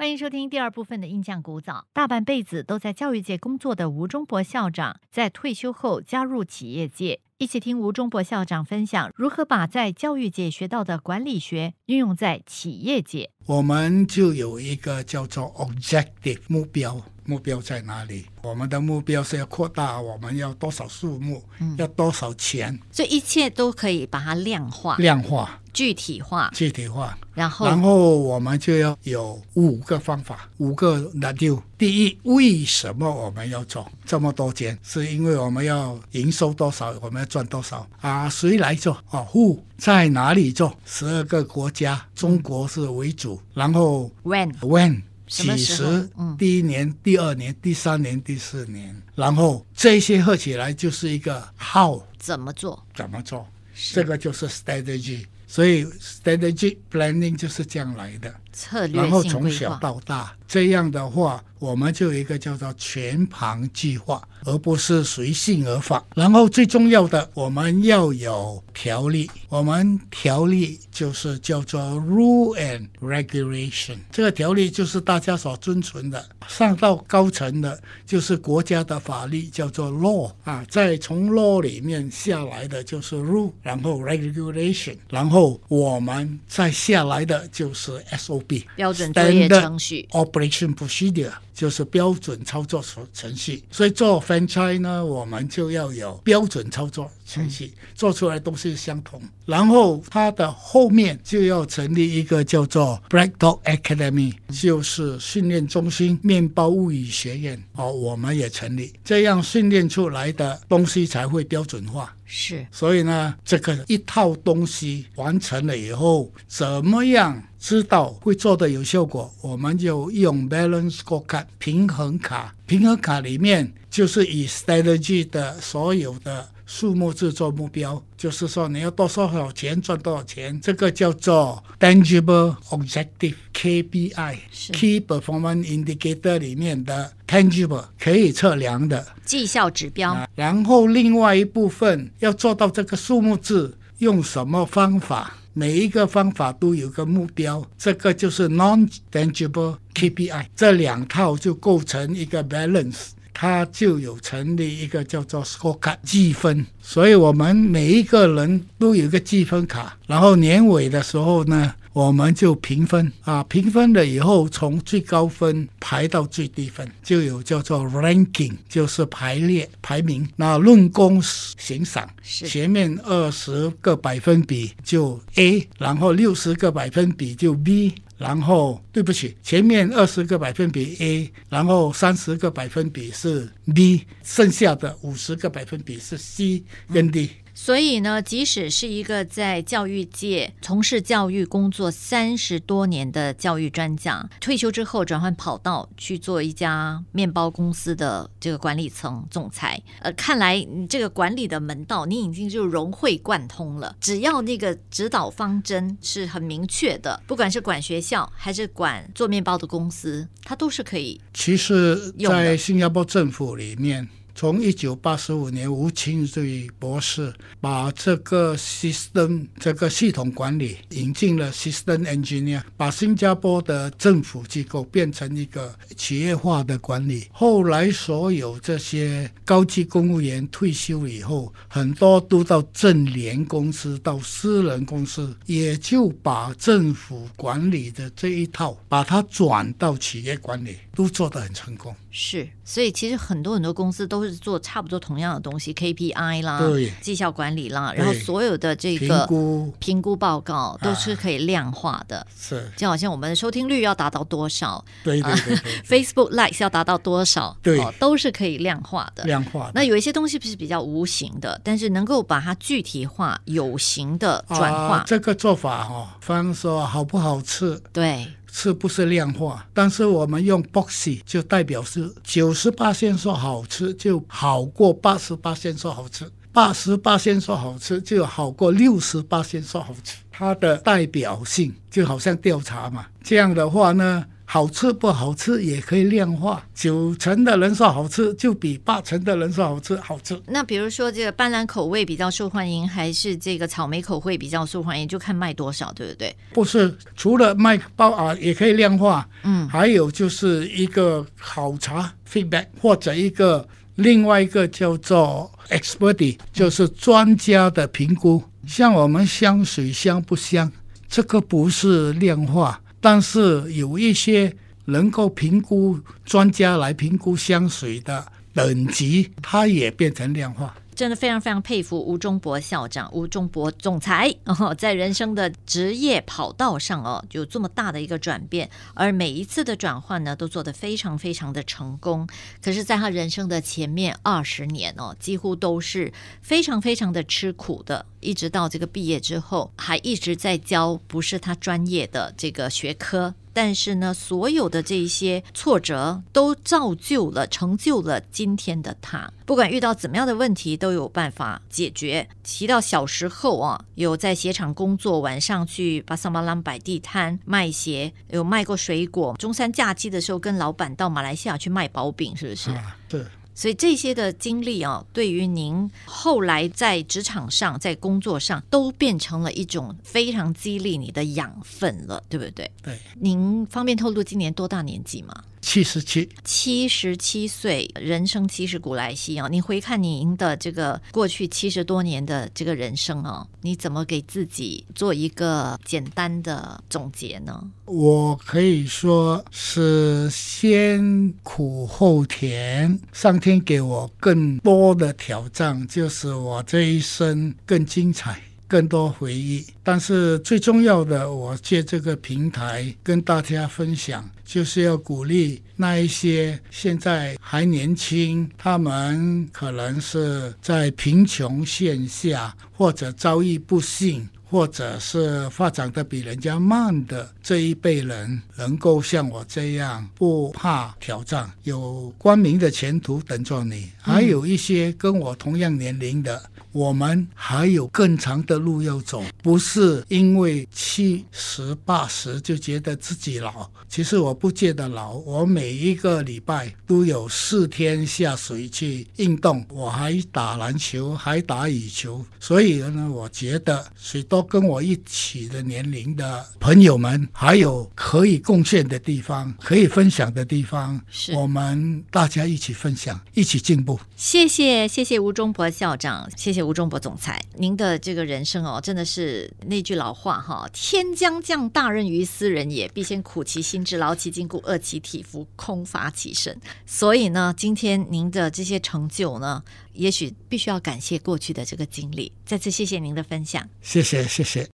欢迎收听第二部分的《印象古早》。大半辈子都在教育界工作的吴忠博校长，在退休后加入企业界，一起听吴忠博校长分享如何把在教育界学到的管理学运用在企业界。我们就有一个叫做 objective 目标，目标在哪里？我们的目标是要扩大，我们要多少数目，要多少钱，所以一切都可以把它量化、量化、具体化，具体化。然后然后我们就要有五个方法，五个那就第一，为什么我们要做这么多间？是因为我们要营收多少，我们要赚多少啊？谁来做啊？Who 在哪里做？十二个国家，中国是为主，然后 when when 几时时？嗯第一年、第二年、第三年、第四年，然后这些合起来就是一个 how 怎么做？怎么做，这个就是 strategy。所以 strategy planning 就是这样来的。策略然后从。小到大，这样的话，我们就有一个叫做全盘计划，而不是随性而发。然后最重要的，我们要有条例。我们条例就是叫做 rule and regulation，这个条例就是大家所遵循的。上到高层的，就是国家的法律，叫做 law 啊。再从 law 里面下来的就是 rule，然后 regulation，然后我们再下来的就是 SOP 标准作业程序 Operation Procedure 就是标准操作程程序，所以做 franchise 呢，我们就要有标准操作程序，做出来的东西相同。然后它的后面就要成立一个叫做 Black Dog Academy，就是训练中心，面包物语学院哦，我们也成立，这样训练出来的东西才会标准化。是所以呢，这个一套东西完成了以后，怎么样知道会做的有效果？我们就用 balance scorecard 平衡卡，平衡卡里面就是以 strategy 的所有的数目制作目标，就是说你要多少钱赚多少钱，这个叫做 tangible objective KPI，Key Performance Indicator 里面的 tangible 可以测量的。绩效指标。啊，然后另外一部分要做到这个数目字，用什么方法？每一个方法都有个目标，这个就是 non-tangible KPI，这两套就构成一个 balance。它就有成立一个叫做 scorecard 积分，所以我们每一个人都有一个积分卡，然后年尾的时候呢，我们就评分啊，评分了以后从最高分排到最低分，就有叫做 ranking，就是排列排名。那论功行赏，前面二十个百分比就 A，然后六十个百分比就 B。然后，对不起，前面二十个百分比 A，然后三十个百分比是 B，剩下的五十个百分比是 C 跟 D。所以呢，即使是一个在教育界从事教育工作三十多年的教育专家，退休之后转换跑道去做一家面包公司的这个管理层总裁，呃，看来你这个管理的门道你已经就融会贯通了。只要那个指导方针是很明确的，不管是管学校还是管做面包的公司，它都是可以其实，在新加坡政府里面，从一九八十五年吴清瑞博士把这个 system 这个系统管理引进了 system engineer，把新加坡的政府机构变成一个企业化的管理。后来所有这些高级公务员退休以后，很多都到政联公司、到私人公司，也就把政府管理的这一套，把它转到企业管理，都做得很成功。是，所以其实很多很多公司都是做差不多同样的东西，KPI 啦对，绩效管理啦，然后所有的这评个估。评估报告都是可以量化的。是，就好像我们的收听率要达到多少对对对对，，Facebook likes 要达到多少，对。哦，都是可以量化的。量化的。那有一些东西不是比较无形的，但是能够把它具体化、有形的转化，啊、这个做法哈、哦，方说好不好吃，对，是不是量化，但是我们用 boxy 就代表是九十八先说好吃，就好过八十八先说好吃。八十八先说好吃，就好过六十八先说好吃。它的代表性就好像调查嘛，这样的话呢，好吃不好吃也可以量化。九成的人说好吃，就比八成的人说好吃好吃。那比如说这个斑斓口味比较受欢迎，还是这个草莓口味比较受欢迎，就看卖多少，对不对？不是，除了卖包啊，也可以量化。嗯，还有就是一个考察 feedback，或者一个另外一个叫做 expertise，就是专家的评估。像我们香水香不香，这个不是量化，但是有一些能够评估专家来评估香水的等级，它也变成量化。真的非常非常佩服吴中博校长、吴中博总裁哦，在人生的职业跑道上哦，有这么大的一个转变，而每一次的转换呢，都做得非常非常的成功。可是，在他人生的前面二十年哦，几乎都是非常非常的吃苦的，一直到这个毕业之后，还一直在教不是他专业的这个学科。但是呢，所有的这些挫折都造就了、成就了今天的他。不管遇到怎么样的问题，都有办法解决。提到小时候啊，有在鞋厂工作，晚上去巴桑巴朗摆地摊卖鞋，有卖过水果。中山假期的时候，跟老板到马来西亚去卖薄饼，是不是？啊，对。所以这些的经历哦，对于您后来在职场上、在工作上，都变成了一种非常激励你的养分了，对不对？对。您方便透露今年多大年纪吗？七十七，七十七岁，人生七十古来稀啊！你回看您的这个过去七十多年的这个人生啊，你怎么给自己做一个简单的总结呢？我可以说是先苦后甜，上天给我更多的挑战，就是我这一生更精彩。更多回忆，但是最重要的，我借这个平台跟大家分享，就是要鼓励那一些现在还年轻，他们可能是在贫穷线下，或者遭遇不幸，或者是发展的比人家慢的这一辈人，能够像我这样不怕挑战，有光明的前途等着你。还有一些跟我同样年龄的。我们还有更长的路要走，不是因为七十八十就觉得自己老。其实我不觉得老，我每一个礼拜都有四天下水去运动，我还打篮球，还打羽球。所以呢，我觉得许多跟我一起的年龄的朋友们，还有可以贡献的地方，可以分享的地方，是我们大家一起分享，一起进步。谢谢，谢谢吴忠博校长，谢谢吴忠博总裁，您的这个人生哦，真的是那句老话哈：“天将降大任于斯人也，必先苦其心志，劳其筋骨，饿其体肤，空乏其身。”所以呢，今天您的这些成就呢，也许必须要感谢过去的这个经历。再次谢谢您的分享。谢谢，谢谢。